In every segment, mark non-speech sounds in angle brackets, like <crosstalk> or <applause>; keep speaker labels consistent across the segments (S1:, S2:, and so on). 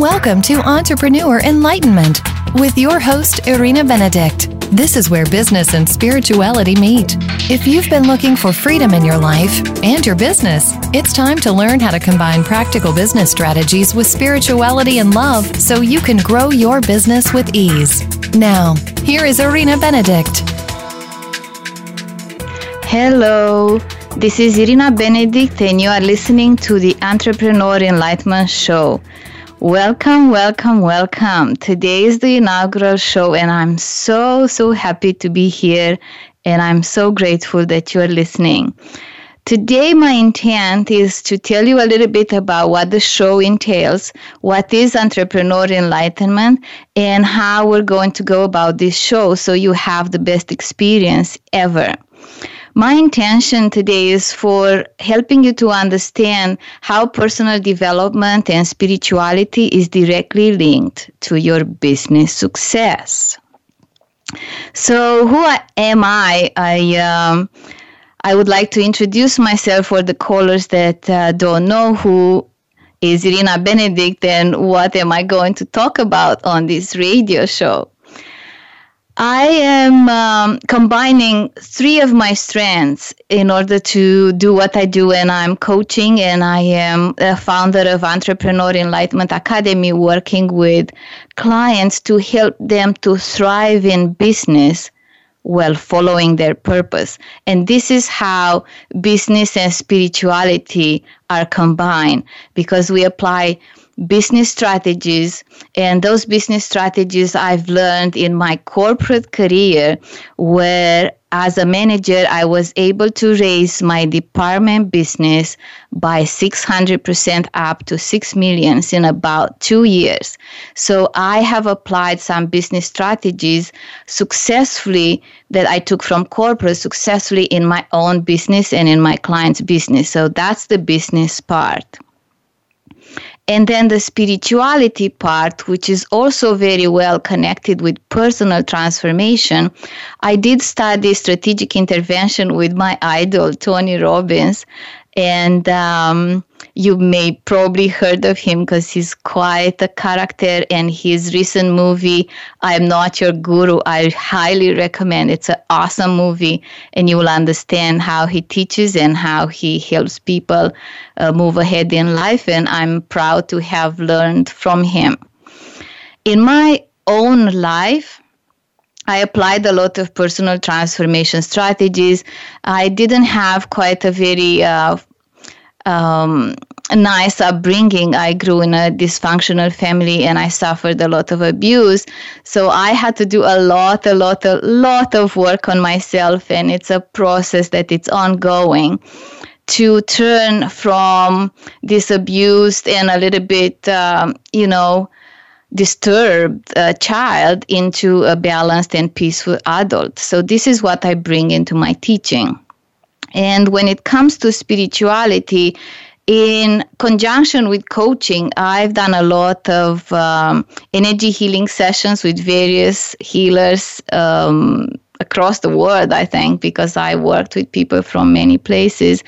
S1: Welcome to Entrepreneur Enlightenment with your host, Irina Benedict. This is where business and spirituality meet. If you've been looking for freedom in your life and your business, it's time to learn how to combine practical business strategies with spirituality and love so you can grow your business with ease. Now, here is Irina Benedict.
S2: Hello, this is Irina Benedict, and you are listening to the Entrepreneur Enlightenment Show. Welcome, welcome, welcome. Today is the inaugural show, and I'm so, so happy to be here, and I'm so grateful that you're listening. Today, my intent is to tell you a little bit about what the show entails, what is entrepreneur enlightenment, and how we're going to go about this show so you have the best experience ever. My intention today is for helping you to understand how personal development and spirituality is directly linked to your business success. So, who am I? I um, I would like to introduce myself for the callers that uh, don't know who is Irina Benedict and what am I going to talk about on this radio show. I am um, combining three of my strengths in order to do what I do, and I'm coaching, and I am a founder of Entrepreneur Enlightenment Academy, working with clients to help them to thrive in business while following their purpose. And this is how business and spirituality are combined because we apply business strategies. And those business strategies I've learned in my corporate career, where as a manager, I was able to raise my department business by 600% up to 6 millions in about 2 years. So I have applied some business strategies successfully that I took from corporate successfully in my own business and in my client's business. So that's the business part. And then the spirituality part, which is also very well connected with personal transformation. I did study strategic intervention with my idol, Tony Robbins, and um, you may probably heard of him because he's quite a character and his recent movie i'm not your guru i highly recommend it's an awesome movie and you will understand how he teaches and how he helps people uh, move ahead in life and i'm proud to have learned from him in my own life I applied a lot of personal transformation strategies. I didn't have quite a very uh, um, nice upbringing. I grew in a dysfunctional family and I suffered a lot of abuse. So I had to do a lot, a lot, a lot of work on myself. And it's a process that it's ongoing to turn from this abused and a little bit, um, you know, disturbed uh, child into a balanced and peaceful adult. So this is what I bring into my teaching. And when it comes to spirituality, in conjunction with coaching, I've done a lot of um, energy healing sessions with various healers um, across the world, I think, because I worked with people from many places.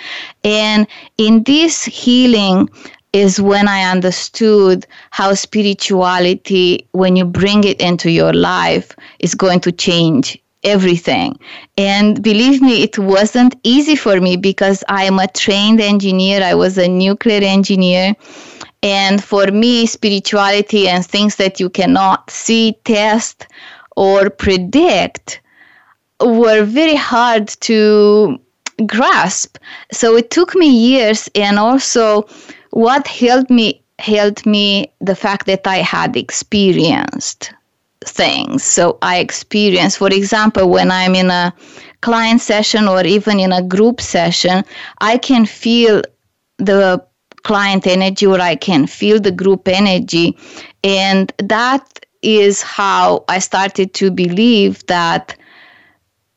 S2: And in this healing, is when I understood how spirituality, when you bring it into your life, is going to change everything. And believe me, it wasn't easy for me because I am a trained engineer, I was a nuclear engineer. And for me, spirituality and things that you cannot see, test, or predict were very hard to grasp. So it took me years, and also what helped me helped me the fact that I had experienced things. So I experience, for example, when I'm in a client session or even in a group session, I can feel the client energy or I can feel the group energy. And that is how I started to believe that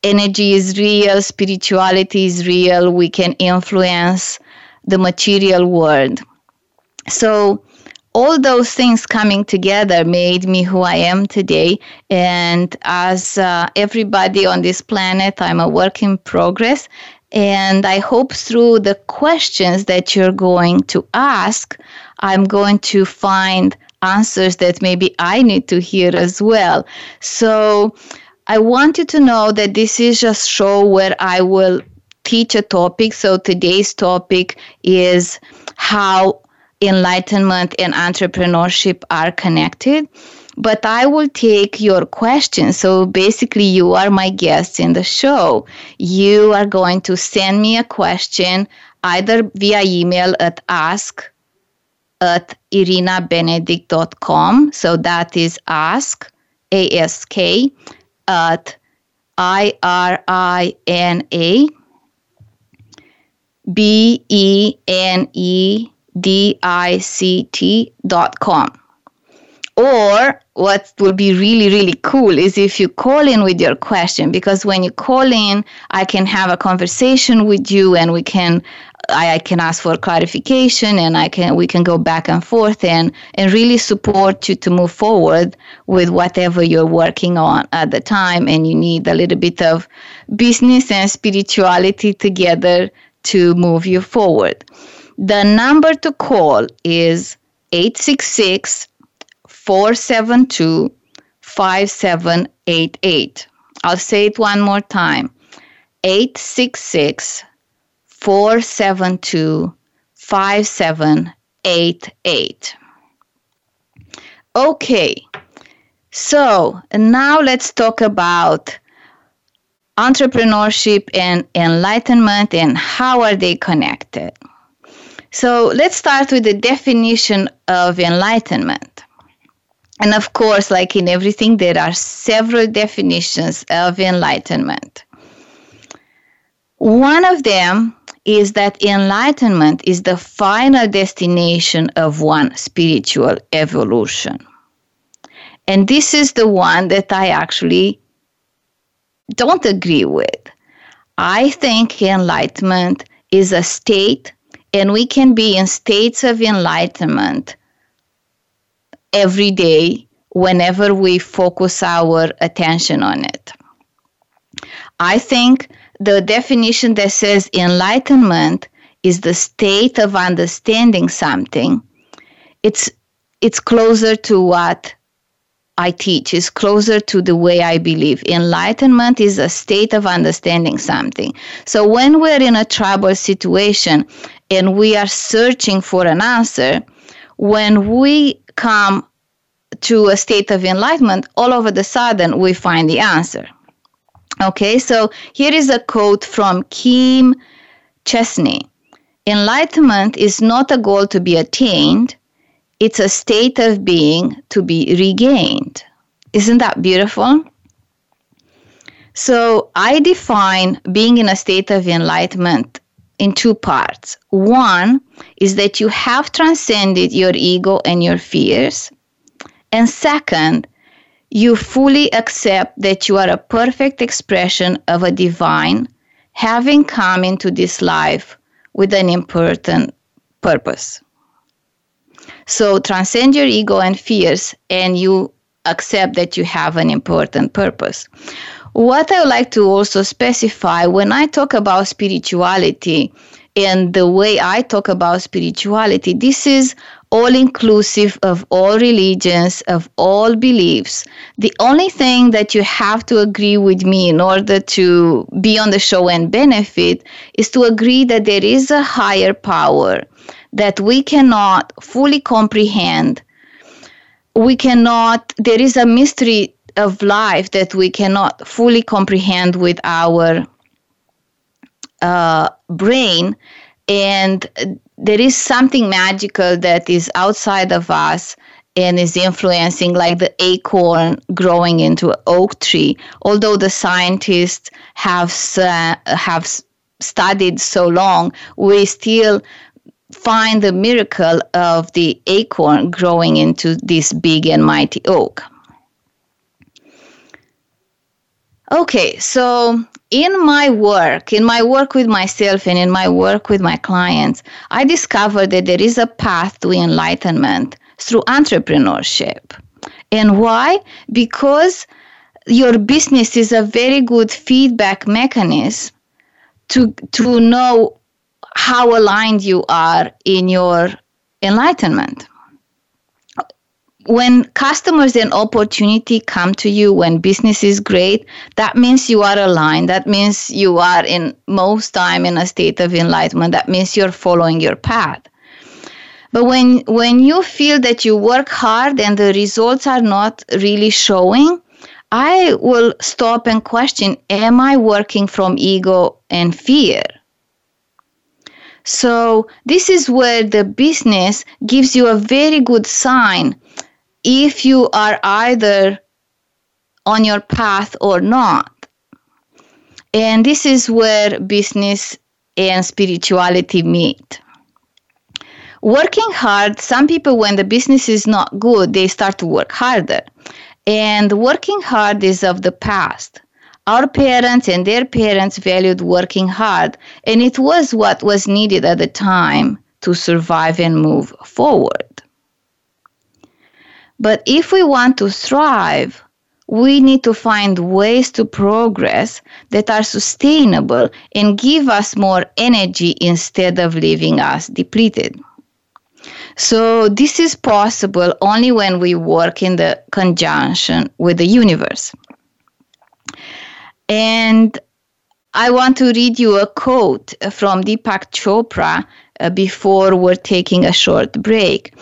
S2: energy is real, spirituality is real, we can influence the material world. So all those things coming together made me who I am today. And as uh, everybody on this planet, I'm a work in progress. And I hope through the questions that you're going to ask, I'm going to find answers that maybe I need to hear as well. So I want you to know that this is a show where I will teach a topic. So today's topic is how enlightenment and entrepreneurship are connected. But I will take your question. So basically, you are my guest in the show. You are going to send me a question either via email at ask at irinabenedict.com. So that is ask, ask, at I R I N A B E N E dict.com. Or what will be really, really cool is if you call in with your question, because when you call in, I can have a conversation with you and we can I, I can ask for clarification and I can we can go back and forth and and really support you to move forward with whatever you're working on at the time and you need a little bit of business and spirituality together to move you forward. The number to call is 866 472 5788. I'll say it one more time 866 472 5788. Okay, so now let's talk about entrepreneurship and enlightenment and how are they connected so let's start with the definition of enlightenment. And of course, like in everything, there are several definitions of enlightenment. One of them is that enlightenment is the final destination of one spiritual evolution. And this is the one that I actually don't agree with. I think enlightenment is a state and we can be in states of enlightenment every day whenever we focus our attention on it. I think the definition that says enlightenment is the state of understanding something. It's it's closer to what I teach, it's closer to the way I believe. Enlightenment is a state of understanding something. So when we're in a troubled situation, and we are searching for an answer, when we come to a state of enlightenment, all of a sudden we find the answer. Okay, so here is a quote from Kim Chestney Enlightenment is not a goal to be attained, it's a state of being to be regained. Isn't that beautiful? So I define being in a state of enlightenment in two parts. One is that you have transcended your ego and your fears. And second, you fully accept that you are a perfect expression of a divine having come into this life with an important purpose. So transcend your ego and fears, and you accept that you have an important purpose. What I would like to also specify when I talk about spirituality and the way I talk about spirituality, this is all inclusive of all religions, of all beliefs. The only thing that you have to agree with me in order to be on the show and benefit is to agree that there is a higher power that we cannot fully comprehend. We cannot, there is a mystery of life that we cannot fully comprehend with our uh, brain. And there is something magical that is outside of us and is influencing, like the acorn growing into an oak tree. Although the scientists have, uh, have studied so long, we still find the miracle of the acorn growing into this big and mighty oak. Okay, so in my work, in my work with myself and in my work with my clients, I discovered that there is a path to enlightenment through entrepreneurship. And why? Because your business is a very good feedback mechanism to to know how aligned you are in your enlightenment when customers and opportunity come to you when business is great that means you are aligned that means you are in most time in a state of enlightenment that means you're following your path but when when you feel that you work hard and the results are not really showing i will stop and question am i working from ego and fear so, this is where the business gives you a very good sign if you are either on your path or not. And this is where business and spirituality meet. Working hard, some people, when the business is not good, they start to work harder. And working hard is of the past. Our parents and their parents valued working hard, and it was what was needed at the time to survive and move forward. But if we want to thrive, we need to find ways to progress that are sustainable and give us more energy instead of leaving us depleted. So, this is possible only when we work in the conjunction with the universe. And I want to read you a quote from Deepak Chopra uh, before we're taking a short break.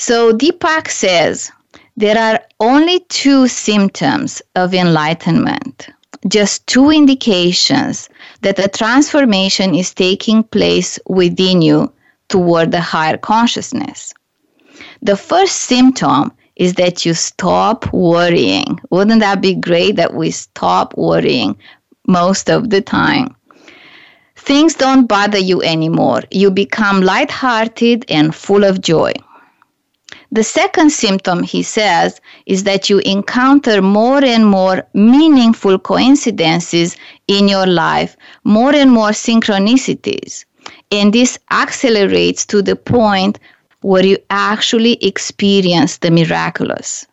S2: So Deepak says there are only two symptoms of enlightenment, just two indications that a transformation is taking place within you toward the higher consciousness. The first symptom is that you stop worrying. Wouldn't that be great that we stop worrying most of the time? Things don't bother you anymore. You become lighthearted and full of joy. The second symptom, he says, is that you encounter more and more meaningful coincidences in your life, more and more synchronicities. And this accelerates to the point where you actually experience the miraculous.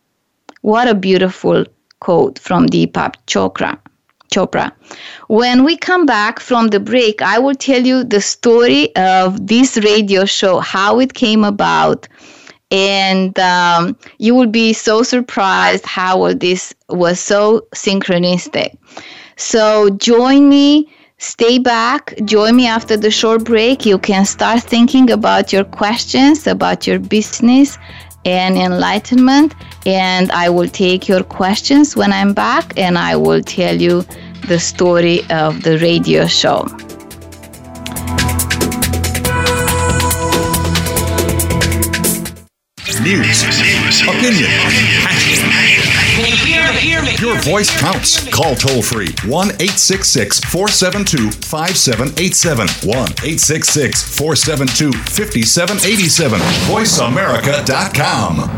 S2: What a beautiful quote from Deepak Chopra. Chopra. When we come back from the break, I will tell you the story of this radio show, how it came about, and um, you will be so surprised how this was so synchronistic. So join me, stay back, join me after the short break. You can start thinking about your questions, about your business and enlightenment. And I will take your questions when I'm back and I will tell you the story of the radio show. news, opinion, passion. Your voice counts.
S1: Call toll free 1 866 472 5787. 1 866 472 5787. VoiceAmerica.com.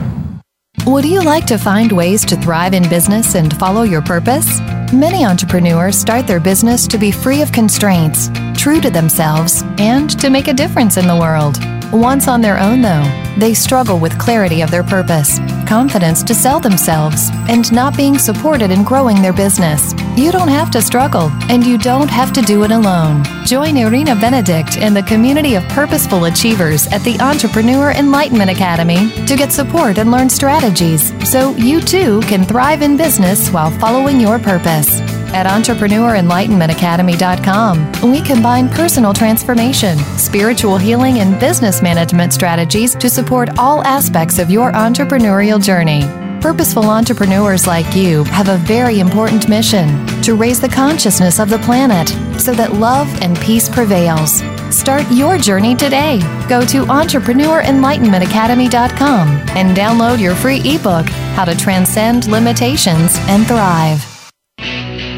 S1: Would you like to find ways to thrive in business and follow your purpose? Many entrepreneurs start their business to be free of constraints, true to themselves, and to make a difference in the world. Once on their own, though, they struggle with clarity of their purpose, confidence to sell themselves, and not being supported in growing their business. You don't have to struggle, and you don't have to do it alone. Join Irina Benedict and the community of purposeful achievers at the Entrepreneur Enlightenment Academy to get support and learn strategies so you too can thrive in business while following your purpose. At EntrepreneurEnlightenmentAcademy.com, we combine personal transformation, spiritual healing, and business management strategies to support all aspects of your entrepreneurial journey. Purposeful entrepreneurs like you have a very important mission to raise the consciousness of the planet so that love and peace prevails. Start your journey today. Go to EntrepreneurEnlightenmentAcademy.com and download your free ebook, How to Transcend Limitations and Thrive.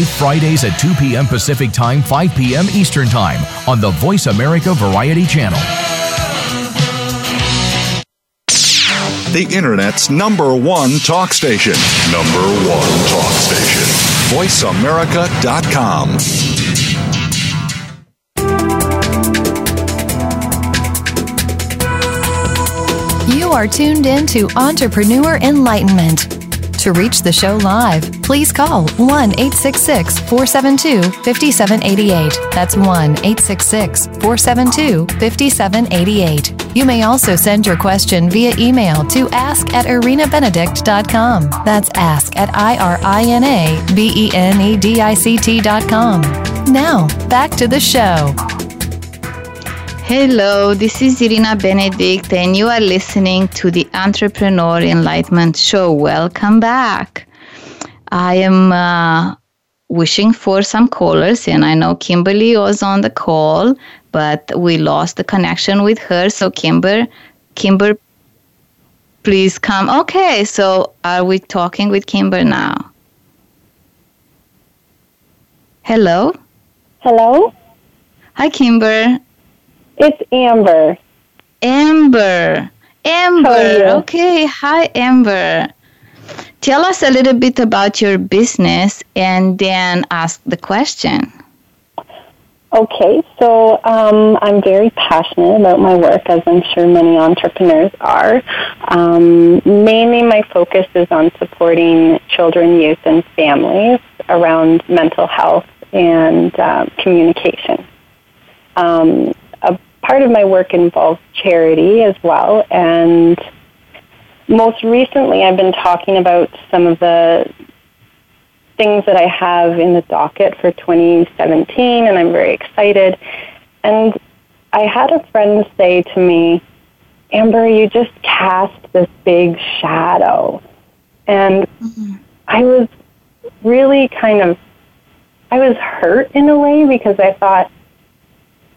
S3: live Fridays at 2 p.m. Pacific Time, 5 p.m. Eastern Time on the Voice America Variety Channel. The Internet's number one talk station. Number one talk station. VoiceAmerica.com.
S1: You are tuned in to Entrepreneur Enlightenment to reach the show live, please call 1 866 472 5788. That's 1 866 472 5788. You may also send your question via email to ask at irinabenedict.com. That's ask at I-R-I-N-A-B-E-N-E-D-I-C-T.com. Now, back to the show.
S2: Hello, this is Irina Benedict, and you are listening to the Entrepreneur Enlightenment Show. Welcome back. I am uh, wishing for some callers, and I know Kimberly was on the call, but we lost the connection with her. So, Kimber, Kimber, please come. Okay, so are we talking with Kimber now? Hello.
S4: Hello.
S2: Hi, Kimber.
S4: It's Amber.
S2: Amber. Amber. Okay. Hi, Amber. Tell us a little bit about your business and then ask the question.
S4: Okay, so um, I'm very passionate about my work, as I'm sure many entrepreneurs are. Um, mainly, my focus is on supporting children, youth, and families around mental health and uh, communication. Um, a part of my work involves charity as well. And most recently, I've been talking about some of the things that I have in the docket for 2017, and I'm very excited. And I had a friend say to me, Amber, you just cast this big shadow. And mm-hmm. I was really kind of, I was hurt in a way because I thought,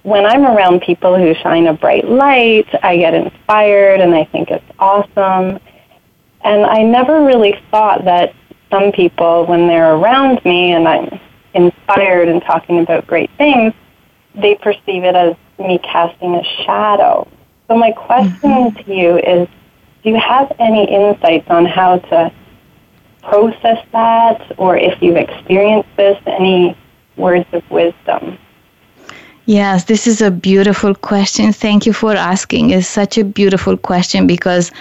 S4: when I'm around people who shine a bright light, I get inspired and I think it's awesome. And I never really thought that some people, when they're around me and I'm inspired and talking about great things, they perceive it as me casting a shadow. So, my question mm-hmm. to you is do you have any insights on how to process that or if you've experienced this, any words of wisdom?
S2: Yes, this is a beautiful question. Thank you for asking. It's such a beautiful question because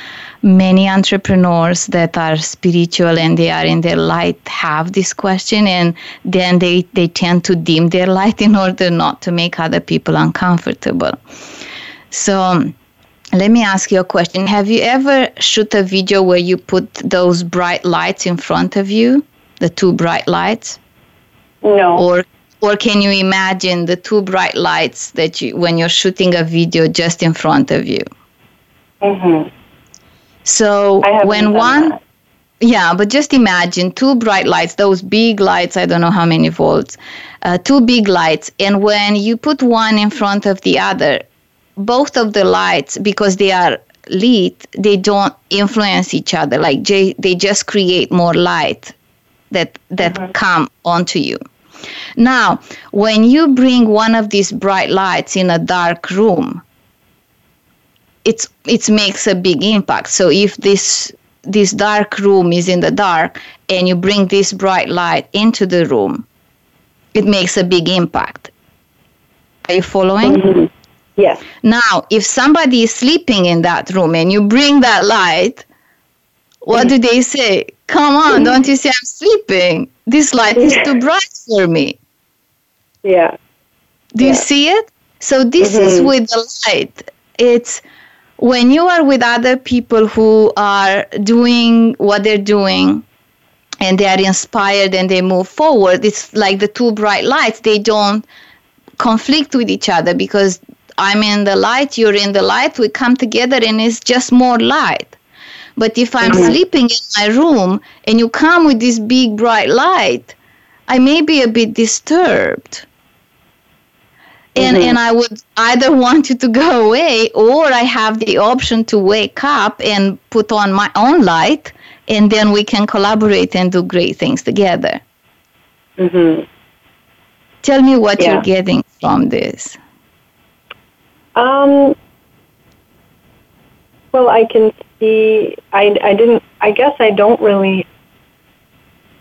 S2: many entrepreneurs that are spiritual and they are in their light have this question and then they, they tend to dim their light <laughs> in order not to make other people uncomfortable. So let me ask you a question. Have you ever shoot a video where you put those bright lights in front of you? The two bright lights?
S4: No.
S2: Or or can you imagine the two bright lights that you, when you're shooting a video just in front of you? Mm-hmm. So when one, that. yeah, but just imagine two bright lights, those big lights, I don't know how many volts, uh, two big lights. And when you put one in front of the other, both of the lights, because they are lit, they don't influence each other. Like they, they just create more light that, that mm-hmm. come onto you. Now, when you bring one of these bright lights in a dark room, it's it makes a big impact. So if this this dark room is in the dark and you bring this bright light into the room, it makes a big impact. Are you following? Mm-hmm.
S4: Yes.
S2: Now, if somebody is sleeping in that room and you bring that light, what do mm. they say? Come on, mm. don't you see I'm sleeping? This light is too bright for
S4: me. Yeah.
S2: Do yeah. you see it? So this mm-hmm. is with the light. It's when you are with other people who are doing what they're doing and they are inspired and they move forward, it's like the two bright lights. They don't conflict with each other because I'm in the light, you're in the light, we come together and it's just more light. But if I'm mm-hmm. sleeping in my room and you come with this big bright light, I may be a bit disturbed. And, mm-hmm. and I would either <laughs> want you to go away or I have the option to wake up and put on my own light and then we can collaborate and do great things together. Mm-hmm. Tell me what yeah. you're getting from this. Um,
S4: well, I can he I, I didn't I guess I don't really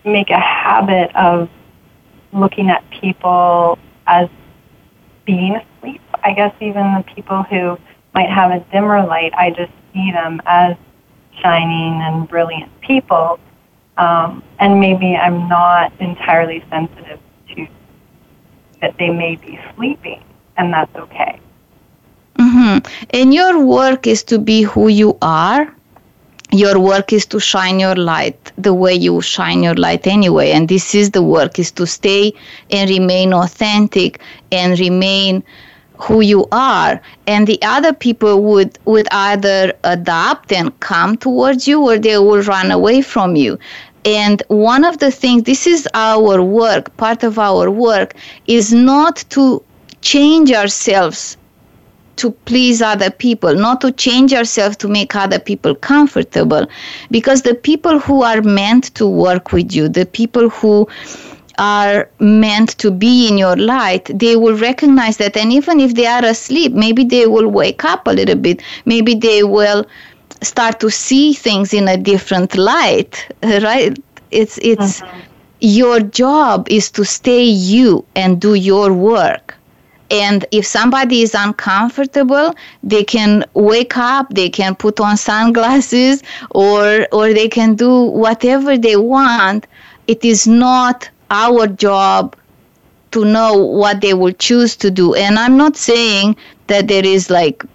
S4: make a habit of looking at people as being asleep. I guess even the people who might have a dimmer light, I just see them as shining and brilliant people. Um, and maybe I'm not entirely sensitive to that they may be sleeping, and that's okay.
S2: Mm-hmm. And your work is to be who you are. Your work is to shine your light the way you shine your light anyway. And this is the work is to stay and remain authentic and remain who you are and the other people would would either adopt and come towards you or they will run away from you and one of the things this is our work part of our work is not to change ourselves to please other people, not to change ourselves to make other people comfortable. Because the people who are meant to work with you, the people who are meant to be in your light, they will recognize that. And even if they are asleep, maybe they will wake up a little bit. Maybe they will start to see things in a different light, <laughs> right? It's, it's, mm-hmm. Your job is to stay you and do your work and if somebody is uncomfortable they can wake up they can put on sunglasses <laughs> or or they can do whatever they want it is not our job to know what they will choose to do and i'm not saying that there is like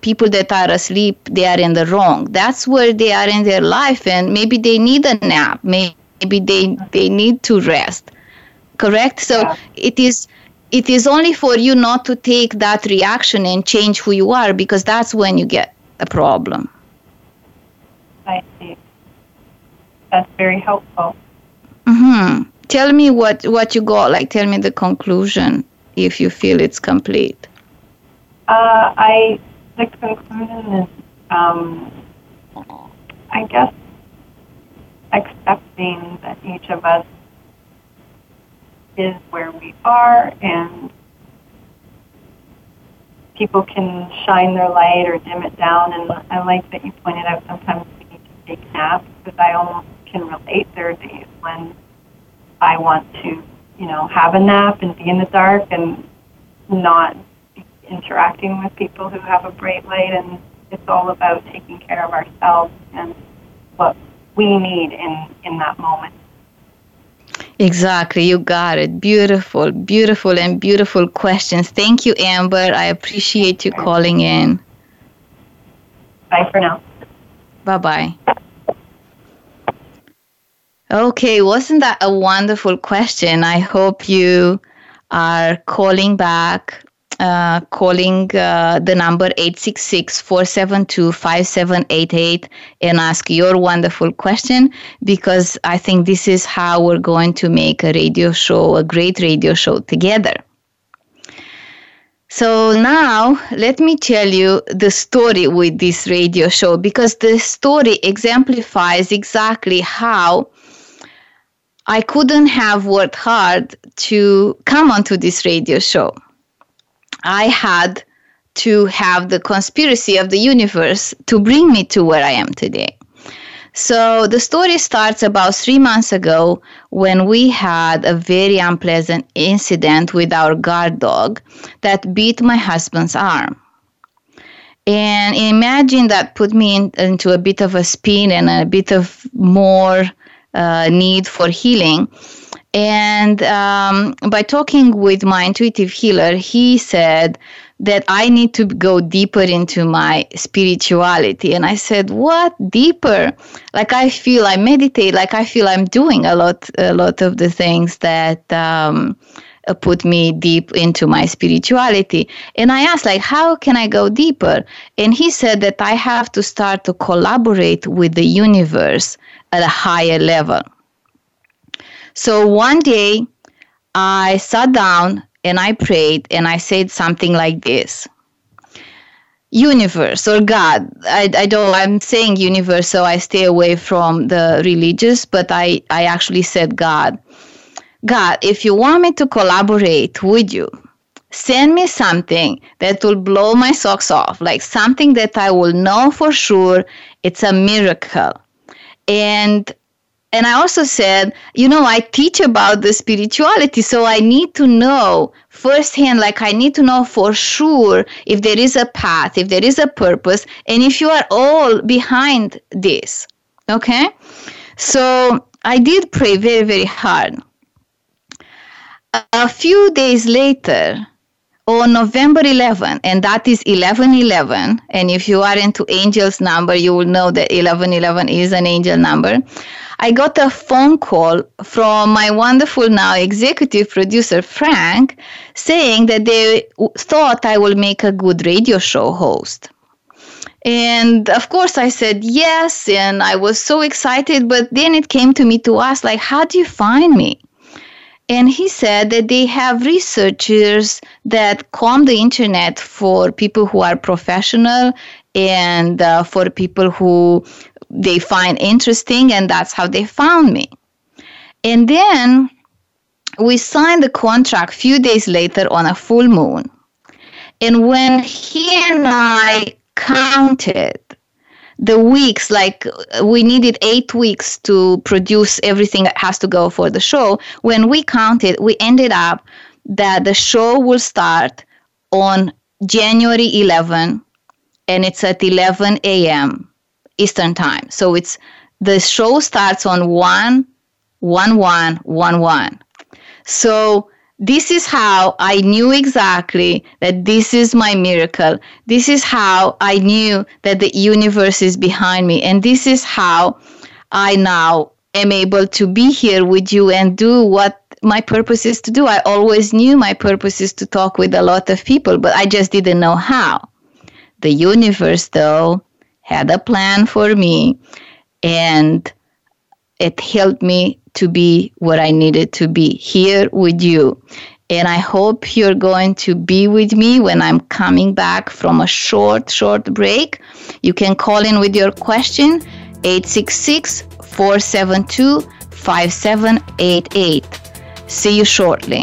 S2: people that are asleep they are in the wrong that's where they are in their life and maybe they need a nap maybe they they need to rest correct so yeah. it is it is only for you not to take that reaction and change who you are because that's when you get a problem.
S4: I see. That's very helpful. Mm-hmm.
S2: Tell me what, what you got. Like, tell me the conclusion if you feel it's complete.
S4: Uh, I the conclusion is, um, I guess, accepting that each of us is where we are and people can shine their light or dim it down. And I like that you pointed out sometimes we need to take naps because I almost can relate. There are days when I want to, you know, have a nap and be in the dark and not be interacting with people who have a bright light. And it's all about taking care of ourselves and what we need in, in that moment.
S2: Exactly, you got it. Beautiful, beautiful, and beautiful questions. Thank you, Amber. I appreciate you calling in.
S4: Bye for now.
S2: Bye bye. Okay, wasn't that a wonderful question? I hope you are calling back uh, calling uh, the number 866-472-5788 and ask your wonderful question because I think this is how we're going to make a radio show, a great radio show together. So now let me tell you the story with this radio show because the story exemplifies exactly how I couldn't have worked hard to come onto this radio show. I had to have the conspiracy of the universe to bring me to where I am today. So the story starts about three months ago when we had a very unpleasant incident with our guard dog that bit my husband's arm. And imagine that put me in, into a bit of a spin and a bit of more uh, need for healing and um, by talking with my intuitive healer, he said that I need to go deeper into my spirituality. And I said, "What deeper? Like I feel I meditate. Like I feel I'm doing a lot, a lot of the things that." Um, put me deep into my spirituality. And I asked, like, how can I go deeper? And he said that I have to start to collaborate with the universe at a higher level. So one day I sat down and I prayed and I said something like this universe or god I, I don't i'm saying universe so i stay away from the religious but i i actually said god god if you want me to collaborate with you send me something that will blow my socks off like something that i will know for sure it's a miracle and and I also said, you know, I teach about the spirituality, so I need to know firsthand, like I need to know for sure if there is a path, if there is a purpose, and if you are all behind this. Okay? So I did pray very, very hard. A few days later, on oh, November 11, and that is 1111. And if you are into angels number, you will know that 1111 is an angel number. I got a phone call from my wonderful now executive producer Frank saying that they thought I would make a good radio show host. And of course, I said yes, and I was so excited. But then it came to me to ask, like, how do you find me? and he said that they have researchers that comb the internet for people who are professional and uh, for people who they find interesting, and that's how they found me. And then we signed the contract a few days later on a full moon. And when he and I counted the weeks like we needed eight weeks to produce everything that has to go for the show when we counted we ended up that the show will start on january 11 and it's at 11 a.m eastern time so it's the show starts on 1 1 1 1 1 so this is how I knew exactly that this is my miracle. This is how I knew that the universe is behind me. And this is how I now am able to be here with you and do what my purpose is to do. I always knew my purpose is to talk with a lot of people, but I just didn't know how. The universe, though, had a plan for me and it helped me to be what I needed to be here with you. And I hope you're going to be with me when I'm coming back from a short, short break. You can call in with your question 866 472 5788. See you shortly.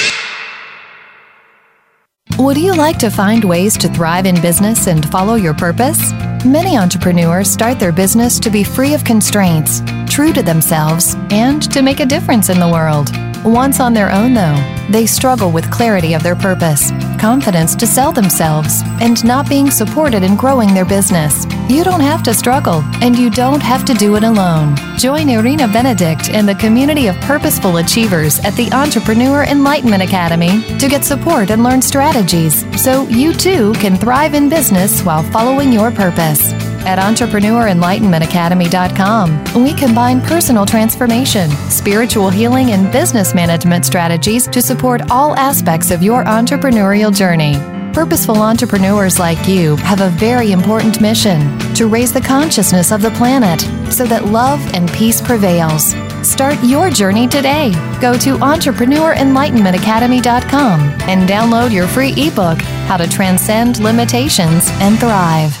S1: Would you like to find ways to thrive in business and follow your purpose? Many entrepreneurs start their business to be free of constraints, true to themselves, and to make a difference in the world. Once on their own, though, they struggle with clarity of their purpose, confidence to sell themselves, and not being supported in growing their business. You don't have to struggle, and you don't have to do it alone. Join Irina Benedict and the community of purposeful achievers at the Entrepreneur Enlightenment Academy to get support and learn strategies so you too can thrive in business while following your purpose. At EntrepreneurEnlightenmentAcademy.com, we combine personal transformation, spiritual healing, and business management strategies to support all aspects of your entrepreneurial journey. Purposeful entrepreneurs like you have a very important mission to raise the consciousness of the planet so that love and peace prevails. Start your journey today. Go to EntrepreneurEnlightenmentAcademy.com and download your free ebook, How to Transcend Limitations and Thrive.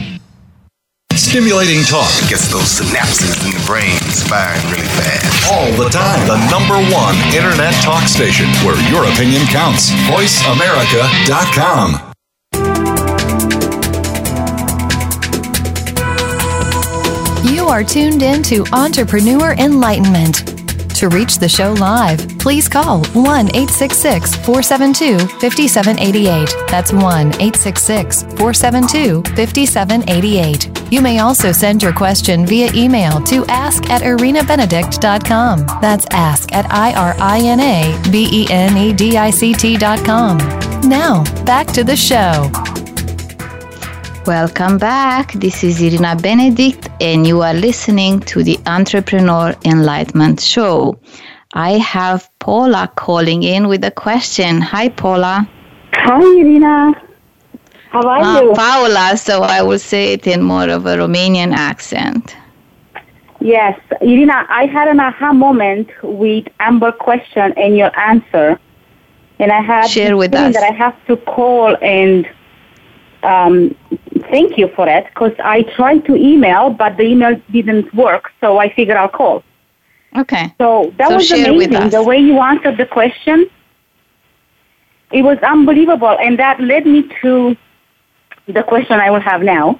S3: Stimulating talk gets those synapses in the brain firing really fast. All the time. The number one internet talk station where your opinion counts. VoiceAmerica.com.
S1: You are tuned in to Entrepreneur Enlightenment. To reach the show live, please call 1 866 472 5788. That's 1 866 472 5788. You may also send your question via email to ask at irinabenedict.com. That's ask at I-R-I-N-A-B-E-N-E-D-I-C-T.com. Now, back to the show.
S2: Welcome back. This is Irina Benedict, and you are listening to the Entrepreneur Enlightenment Show. I have Paula calling in with a question. Hi, Paula.
S5: Hi, Irina. How are
S2: uh, you? Paula, so I will say it in more of a Romanian accent.
S5: Yes, Irina, I had an aha moment with Amber's question and your answer, and I had
S2: share with us
S5: that I have to call and um, thank you for it because I tried to email, but the email didn't work, so I figured I'll call.
S2: Okay.
S5: So that
S2: so
S5: was
S2: amazing.
S5: The way you answered the question, it was unbelievable, and that led me to the question I will have now.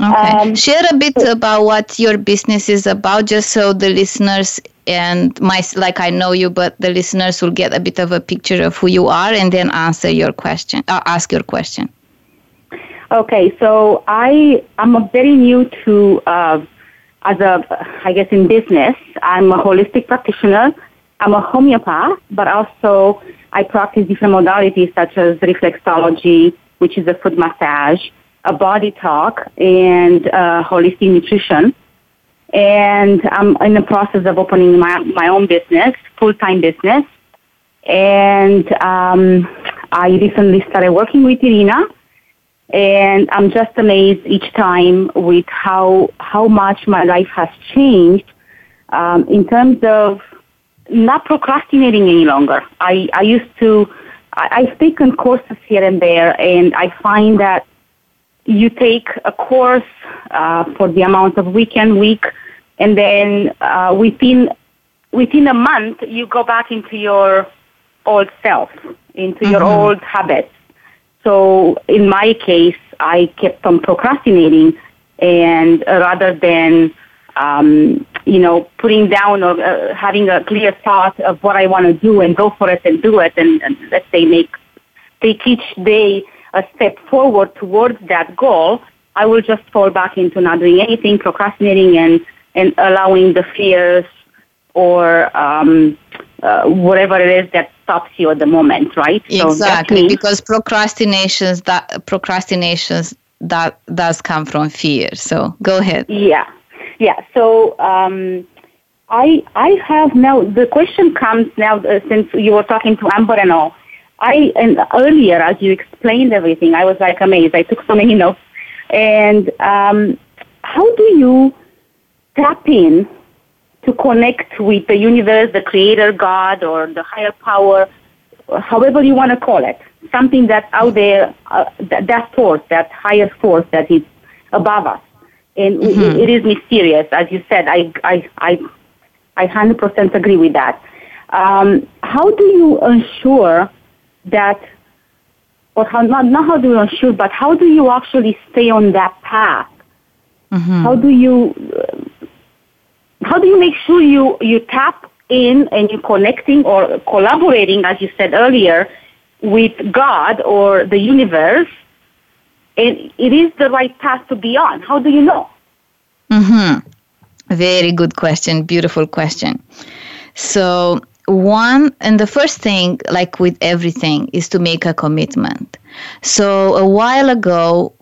S5: Okay.
S2: Um, Share a bit about what your business is about, just so the listeners and my like I know you, but the listeners will get a bit of a picture of who you are, and then answer your question, uh, ask your question.
S5: Okay, so I I'm very new to uh, as a I guess in business. I'm a holistic practitioner. I'm a homeopath, but also I practice different modalities such as reflexology, which is a foot massage, a body talk, and uh, holistic nutrition. And I'm in the process of opening my, my own business, full-time business. And um, I recently started working with Irina. And I'm just amazed each time with how, how much my life has changed um, in terms of not procrastinating any longer. I, I used to I, I've taken courses here and there, and I find that you take a course uh, for the amount of weekend week, and then uh, within within a month you go back into your old self, into mm-hmm. your old habits. So in my case, I kept on procrastinating, and uh, rather than um, you know, putting down or uh, having a clear thought of what I want to do and go for it and do it and, and let's say make take each day a uh, step forward towards that goal, I will just fall back into not doing anything, procrastinating and and allowing the fears or um, uh, whatever it is that stops you at the moment, right?
S2: So exactly, means- because procrastinations that procrastinations that does come from fear. So go ahead.
S5: Yeah, yeah. So um, I I have now the question comes now uh, since you were talking to Amber and all. I and earlier as you explained everything, I was like amazed. I took so many <laughs> notes. And um, how do you tap in to connect with the universe, the creator, God, or the higher power, however you want to call it, something that's out there, uh, that, that force, that higher force that is above us and mm-hmm. it is mysterious, as you said. I I I, I 100% agree with that. Um, how do you ensure that, or how not not how do you ensure, but how do you actually stay on that path? Mm-hmm. How do you how do you make sure you you tap in and you're connecting or collaborating, as you said earlier, with God or the universe and it is the right path to be on? How do you know? Mm-hmm.
S2: Very good question. Beautiful question. So, one, and the first thing, like with everything, is to make a commitment. So, a while ago,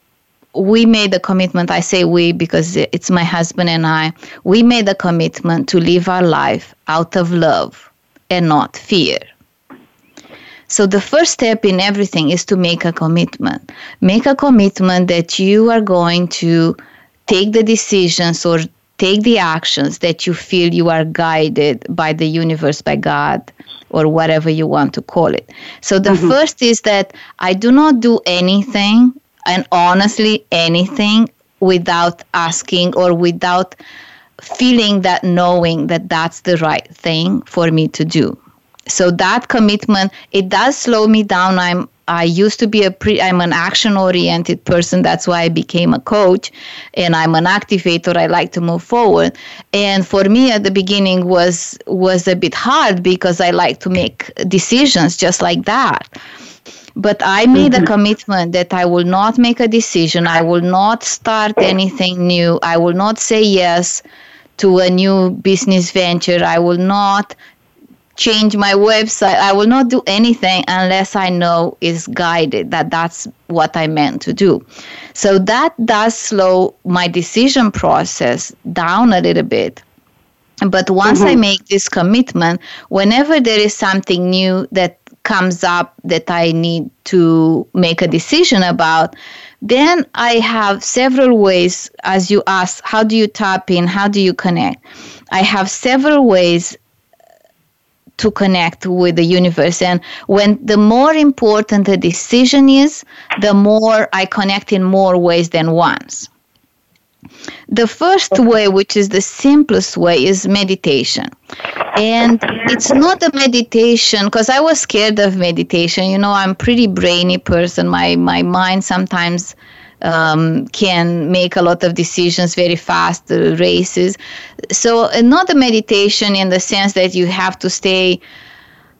S2: we made a commitment. I say we because it's my husband and I. We made a commitment to live our life out of love and not fear. So the first step in everything is to make a commitment. Make a commitment that you are going to take the decisions or take the actions that you feel you are guided by the universe, by God, or whatever you want to call it. So the mm-hmm. first is that I do not do anything, and honestly, anything without asking or without feeling that knowing that that's the right thing for me to do so that commitment it does slow me down i'm i used to be a pre i'm an action oriented person that's why i became a coach and i'm an activator i like to move forward and for me at the beginning was was a bit hard because i like to make decisions just like that but I made mm-hmm. a commitment that I will not make a decision. I will not start anything new. I will not say yes to a new business venture. I will not change my website. I will not do anything unless I know it's guided that that's what I meant to do. So that does slow my decision process down a little bit. But once mm-hmm. I make this commitment, whenever there is something new that comes up that I need to make a decision about, then I have several ways, as you ask, how do you tap in? How do you connect? I have several ways to connect with the universe. And when the more important the decision is, the more I connect in more ways than once. The first way, which is the simplest way, is meditation. And it's not a meditation because I was scared of meditation. You know, I'm pretty brainy person. My my mind sometimes um, can make a lot of decisions very fast, uh, races. So uh, not a meditation in the sense that you have to stay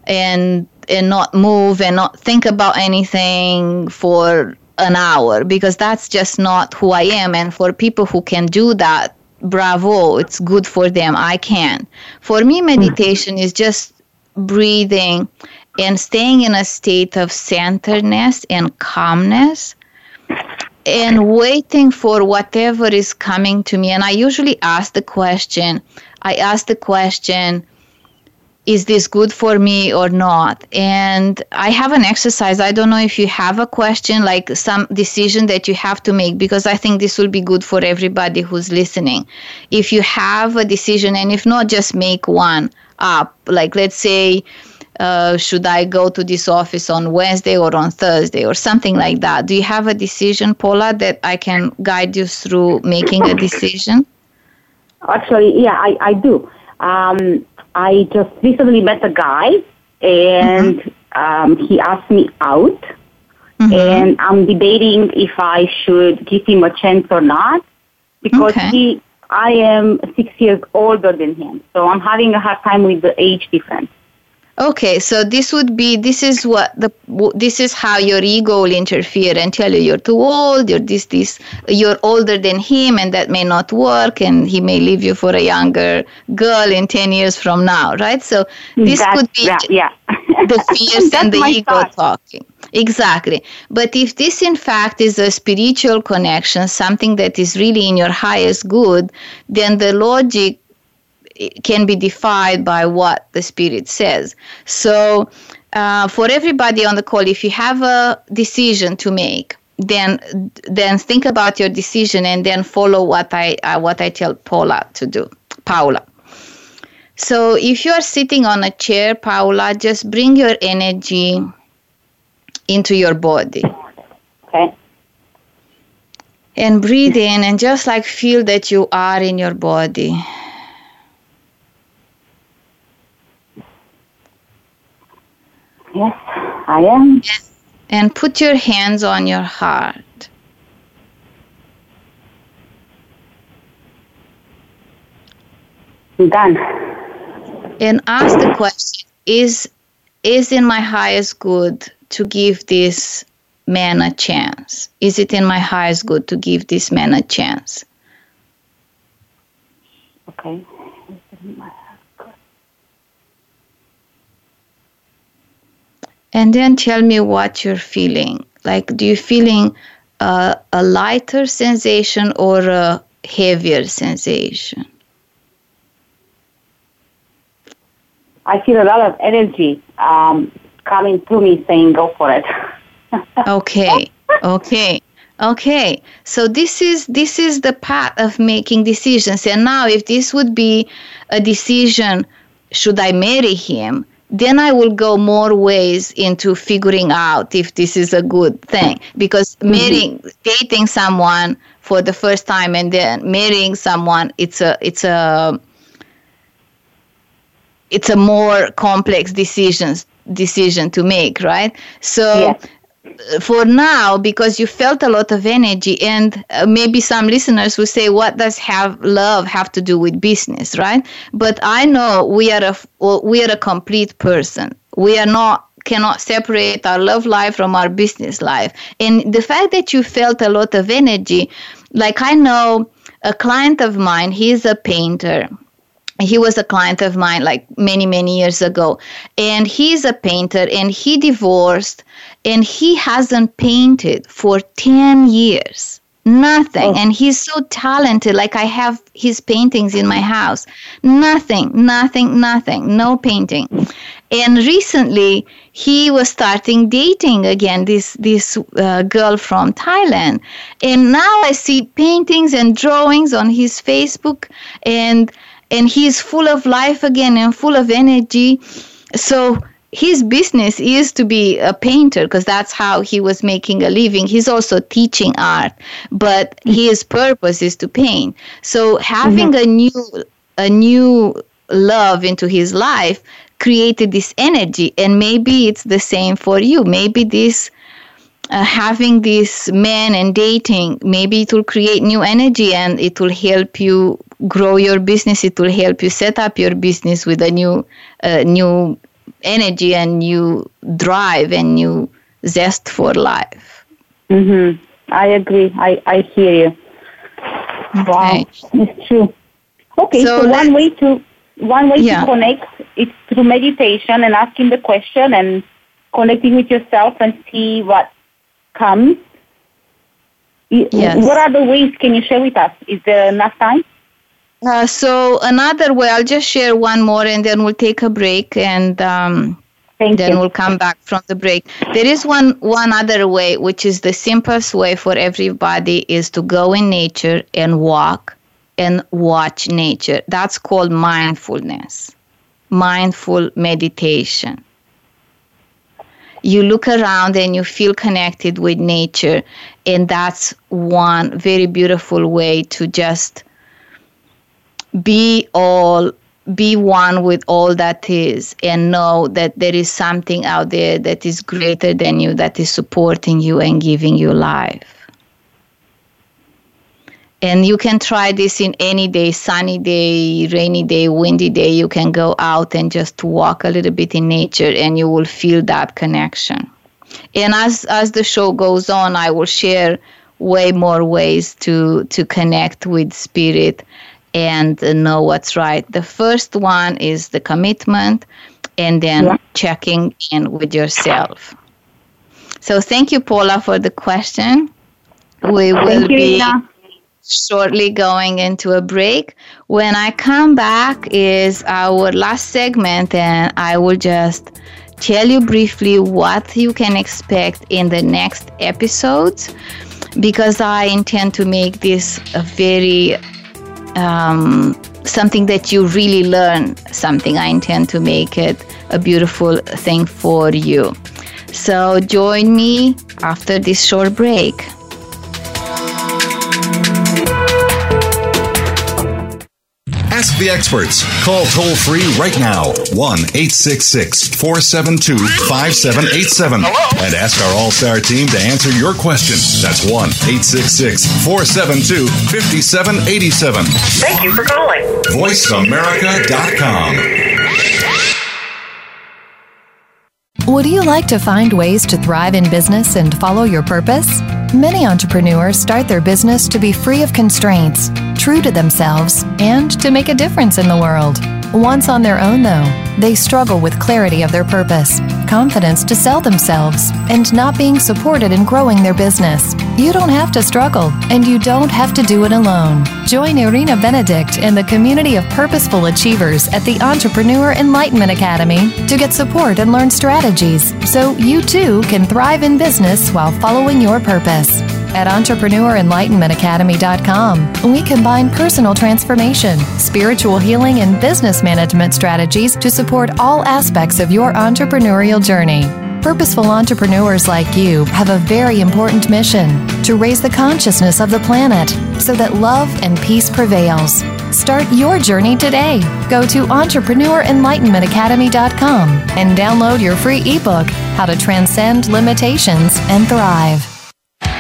S2: and and not move and not think about anything for an hour because that's just not who I am. And for people who can do that, bravo, it's good for them. I can. For me, hmm. meditation is just breathing and staying in a state of centeredness and calmness and waiting for whatever is coming to me. And I usually ask the question I ask the question, is this good for me or not? And I have an exercise. I don't know if you have a question, like some decision that you have to make, because I think this will be good for everybody who's listening. If you have a decision, and if not, just make one up. Like, let's say, uh, should I go to this office on Wednesday or on Thursday or something like that? Do you have a decision, Paula, that I can guide you through making a decision?
S5: Actually, yeah, I, I do. Um, I just recently met a guy and mm-hmm. um, he asked me out. Mm-hmm. And I'm debating if I should give him a chance or not because okay. he, I am six years older than him. So I'm having a hard time with the age difference.
S2: Okay, so this would be this is what the this is how your ego will interfere and tell you you're too old, you're this this you're older than him and that may not work and he may leave you for a younger girl in 10 years from now, right? So this That's, could be
S5: yeah. the
S2: fears <laughs> and the ego thought. talking. Exactly. But if this in fact is a spiritual connection, something that is really in your highest good, then the logic can be defied by what the spirit says. So, uh, for everybody on the call, if you have a decision to make, then then think about your decision and then follow what I uh, what I tell Paula to do. Paula. So, if you are sitting on a chair, Paula, just bring your energy into your body.
S5: Okay.
S2: And breathe in and just like feel that you are in your body
S5: Yes, I am.
S2: And put your hands on your heart.
S5: Done.
S2: And ask the question is is in my highest good to give this man a chance? Is it in my highest good to give this man a chance?
S5: Okay.
S2: and then tell me what you're feeling. Like, do you feeling a lighter sensation or a heavier sensation?
S5: I feel a lot of energy um, coming to me saying, go for it. <laughs>
S2: okay, okay. Okay, so this is this is the path of making decisions. And now, if this would be a decision, should I marry him? then I will go more ways into figuring out if this is a good thing because meeting mm-hmm. dating someone for the first time and then marrying someone it's a it's a it's a more complex decisions decision to make right so for now because you felt a lot of energy and uh, maybe some listeners will say what does have love have to do with business right but i know we are a we are a complete person we are not cannot separate our love life from our business life and the fact that you felt a lot of energy like i know a client of mine he's a painter he was a client of mine like many many years ago and he's a painter and he divorced and he hasn't painted for 10 years nothing oh. and he's so talented like i have his paintings in my house nothing nothing nothing no painting and recently he was starting dating again this this uh, girl from thailand and now i see paintings and drawings on his facebook and and he's full of life again and full of energy. So his business is to be a painter because that's how he was making a living. He's also teaching art, but his purpose is to paint. So having mm-hmm. a new a new love into his life created this energy and maybe it's the same for you. Maybe this uh, having this man and dating maybe it will create new energy and it will help you grow your business it will help you set up your business with a new uh, new energy and new drive and new zest for life
S5: mm-hmm. i agree i i hear you wow okay. it's true okay so, so one way to one way yeah. to connect is through meditation and asking the question and connecting with yourself and see what comes yes. what other ways can you share with us is there enough time
S2: uh, so another way, I'll just share one more, and then we'll take a break, and um, then you. we'll come back from the break. There is one one other way, which is the simplest way for everybody, is to go in nature and walk and watch nature. That's called mindfulness, mindful meditation. You look around and you feel connected with nature, and that's one very beautiful way to just be all be one with all that is and know that there is something out there that is greater than you that is supporting you and giving you life and you can try this in any day sunny day rainy day windy day you can go out and just walk a little bit in nature and you will feel that connection and as as the show goes on i will share way more ways to to connect with spirit and know what's right. The first one is the commitment and then yeah. checking in with yourself. So thank you, Paula, for the question. We will you, be shortly going into a break. When I come back is our last segment and I will just tell you briefly what you can expect in the next episodes because I intend to make this a very um, something that you really learn something. I intend to make it a beautiful thing for you. So join me after this short break.
S3: the experts. Call toll free right now 1 866 472 5787 and ask our All Star team to answer your question. That's 1
S6: 866 472 5787. Thank you for calling.
S3: VoiceAmerica.com.
S1: Would you like to find ways to thrive in business and follow your purpose? Many entrepreneurs start their business to be free of constraints, true to themselves, and to make a difference in the world. Once on their own, though, they struggle with clarity of their purpose, confidence to sell themselves, and not being supported in growing their business. You don't have to struggle, and you don't have to do it alone. Join Irina Benedict and the community of purposeful achievers at the Entrepreneur Enlightenment Academy to get support and learn strategies so you too can thrive in business while following your purpose. At EntrepreneurEnlightenmentAcademy.com, we combine personal transformation, spiritual healing, and business management strategies to support all aspects of your entrepreneurial journey. Purposeful entrepreneurs like you have a very important mission to raise the consciousness of the planet so that love and peace prevails. Start your journey today. Go to EntrepreneurEnlightenmentAcademy.com and download your free ebook, How to Transcend Limitations and Thrive.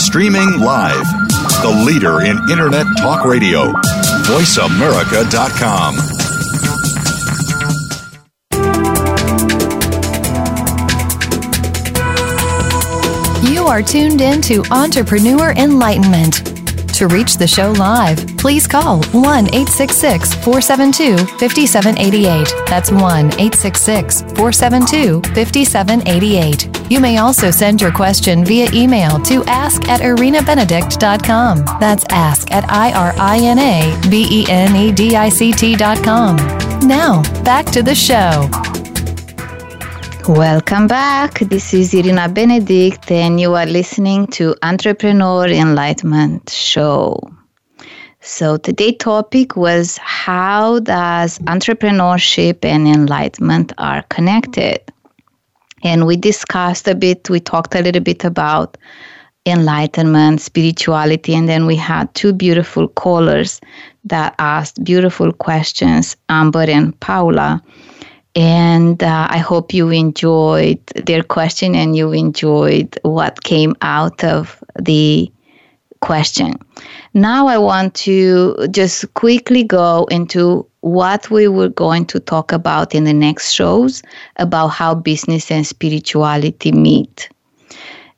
S3: Streaming live. The leader in Internet talk radio. VoiceAmerica.com.
S1: You are tuned in to Entrepreneur Enlightenment to reach the show live, please call 1 866 472 5788. That's 1 866 472 5788. You may also send your question via email to ask at irinabenedict.com. That's ask at I-R-I-N-A-B-E-N-E-D-I-C-T.com. Now, back to the show.
S2: Welcome back. This is Irina Benedict, and you are listening to Entrepreneur Enlightenment Show. So today's topic was how does entrepreneurship and enlightenment are connected? And we discussed a bit, we talked a little bit about enlightenment, spirituality, and then we had two beautiful callers that asked beautiful questions, Amber and Paula. And uh, I hope you enjoyed their question and you enjoyed what came out of the question. Now I want to just quickly go into what we were going to talk about in the next shows about how business and spirituality meet.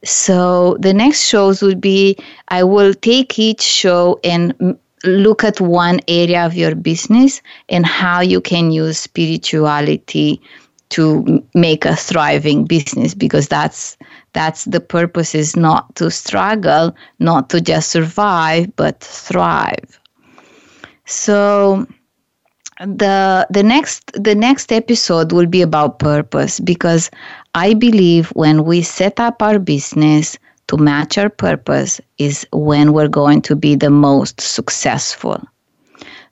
S2: So the next shows would be I will take each show and look at one area of your business and how you can use spirituality to make a thriving business because that's that's the purpose is not to struggle not to just survive but thrive so the the next the next episode will be about purpose because i believe when we set up our business to match our purpose is when we're going to be the most successful.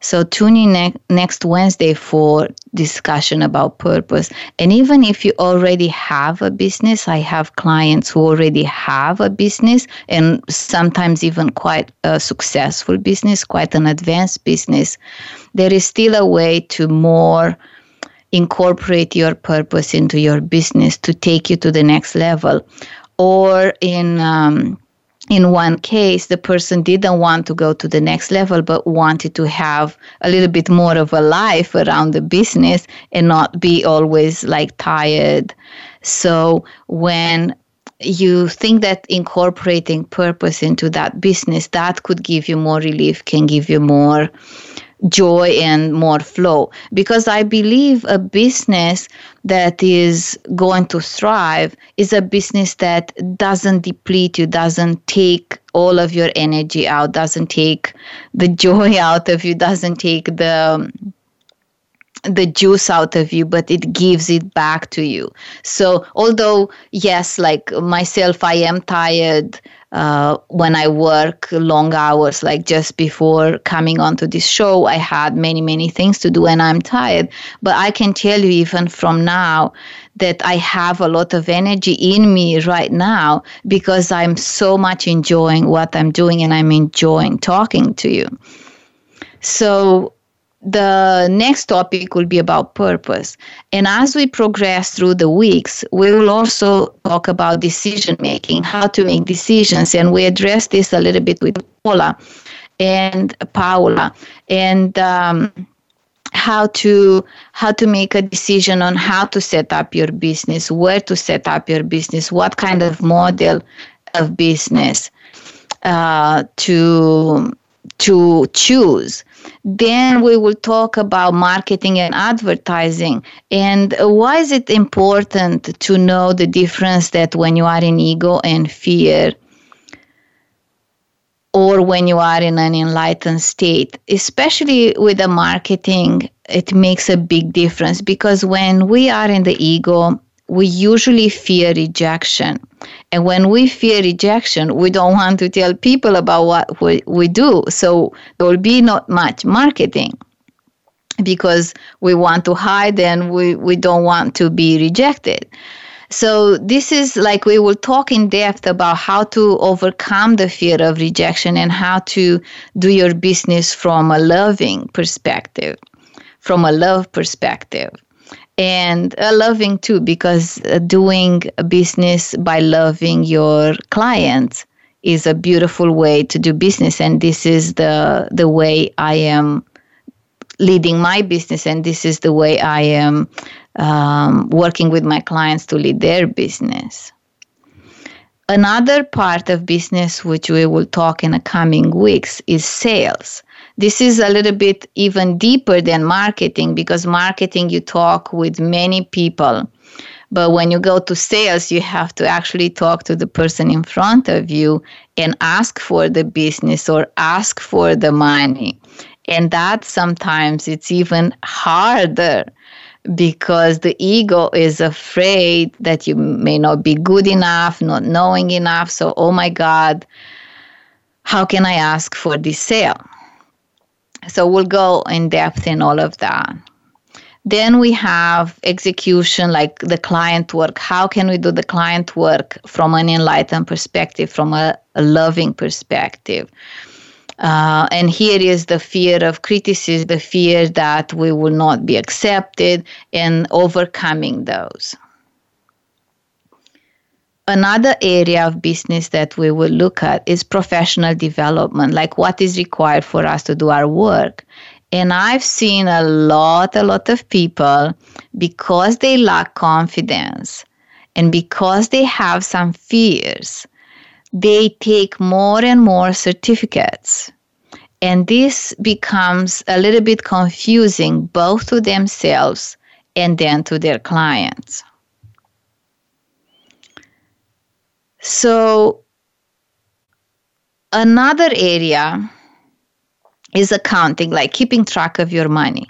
S2: So tune in ne- next Wednesday for discussion about purpose. And even if you already have a business, I have clients who already have a business and sometimes even quite a successful business, quite an advanced business. There is still a way to more incorporate your purpose into your business to take you to the next level or in um, in one case, the person didn't want to go to the next level, but wanted to have a little bit more of a life around the business and not be always like tired. So when you think that incorporating purpose into that business that could give you more relief can give you more joy and more flow because i believe a business that is going to thrive is a business that doesn't deplete you, doesn't take all of your energy out, doesn't take the <laughs> joy out of you, doesn't take the the juice out of you but it gives it back to you so although yes like myself i am tired uh, when I work long hours, like just before coming onto this show, I had many, many things to do and I'm tired. But I can tell you, even from now, that I have a lot of energy in me right now because I'm so much enjoying what I'm doing and I'm enjoying talking to you. So, the next topic will be about purpose. And as we progress through the weeks, we will also talk about decision making, how to make decisions. And we address this a little bit with Paula and Paula. And um, how to how to make a decision on how to set up your business where to set up your business what kind of model of business uh, to to choose then we will talk about marketing and advertising. And why is it important to know the difference that when you are in ego and fear, or when you are in an enlightened state, especially with the marketing, it makes a big difference because when we are in the ego, we usually fear rejection. And when we fear rejection, we don't want to tell people about what we, we do. So there will be not much marketing because we want to hide and we, we don't want to be rejected. So, this is like we will talk in depth about how to overcome the fear of rejection and how to do your business from a loving perspective, from a love perspective and uh, loving too because uh, doing business by loving your clients is a beautiful way to do business and this is the the way i am leading my business and this is the way i am um, working with my clients to lead their business another part of business which we will talk in the coming weeks is sales this is a little bit even deeper than marketing because marketing, you talk with many people. But when you go to sales, you have to actually talk to the person in front of you and ask for the business or ask for the money. And that sometimes it's even harder because the ego is afraid that you may not be good enough, not knowing enough. So, oh my God, how can I ask for this sale? So we'll go in depth in all of that. Then we have execution, like the client work. How can we do the client work from an enlightened perspective, from a, a loving perspective? Uh, and here is the fear of criticism, the fear that we will not be accepted, and overcoming those. Another area of business that we will look at is professional development, like what is required for us to do our work. And I've seen a lot, a lot of people because they lack confidence and because they have some fears, they take more and more certificates. And this becomes a little bit confusing both to themselves and then to their clients. So, another area is accounting, like keeping track of your money.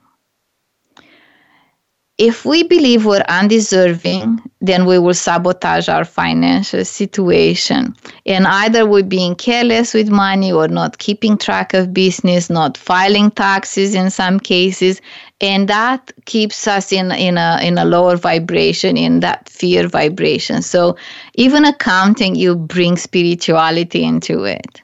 S2: If we believe we're undeserving, then we will sabotage our financial situation. And either we're being careless with money or not keeping track of business, not filing taxes in some cases, and that keeps us in in a in a lower vibration in that fear vibration so even accounting you bring spirituality into it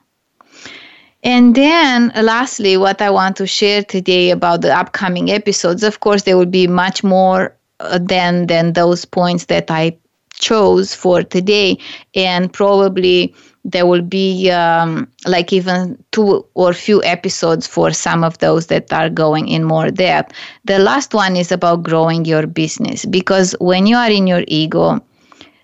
S2: and then lastly what i want to share today about the upcoming episodes of course there will be much more uh, than than those points that i chose for today and probably there will be um, like even two or few episodes for some of those that are going in more depth. The last one is about growing your business because when you are in your ego,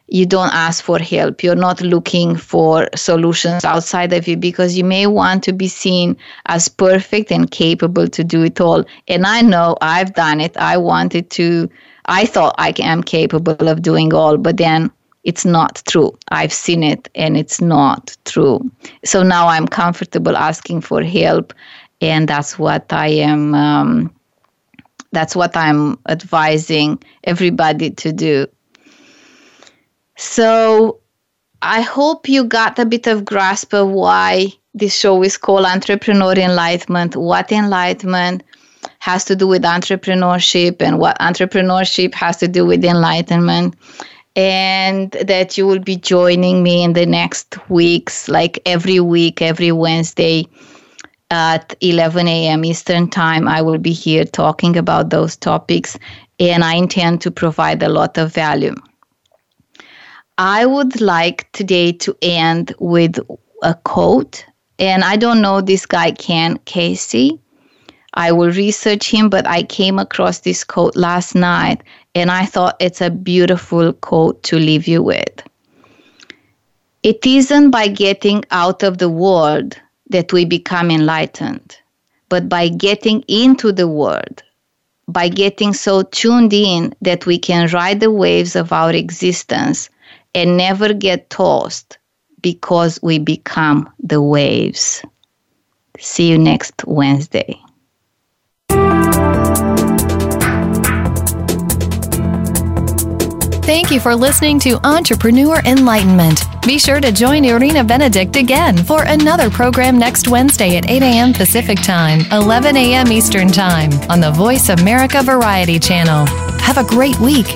S2: you don't ask for help. You're not looking for solutions outside of you because you may want to be seen as perfect and capable to do it all. And I know I've done it. I wanted to, I thought I am capable of doing all, but then it's not true. I've seen it and it's not true. So now I'm comfortable asking for help, and that's what I am. Um, that's what I'm advising everybody to do. So I hope you got a bit of grasp of why this show is called Entrepreneur Enlightenment, what enlightenment has to do with entrepreneurship, and what entrepreneurship has to do with enlightenment and that you will be joining me in the next weeks, like every week, every Wednesday at 11 a.m. Eastern Time. I will be here talking about those topics, and I intend to provide a lot of value. I would like today to end with a quote, and I don't know this guy, Ken Casey. I will research him, but I came across this quote last night and I thought it's a beautiful quote to leave you with. It isn't by getting out of the world that we become enlightened, but by getting into the world, by getting so tuned in that we can ride the waves of our existence and never get tossed because we become the waves. See you next Wednesday.
S1: Thank you for listening to Entrepreneur Enlightenment. Be sure to join Irina Benedict again for another program next Wednesday at 8 a.m. Pacific Time, 11 a.m. Eastern Time on the Voice America Variety Channel. Have a great week.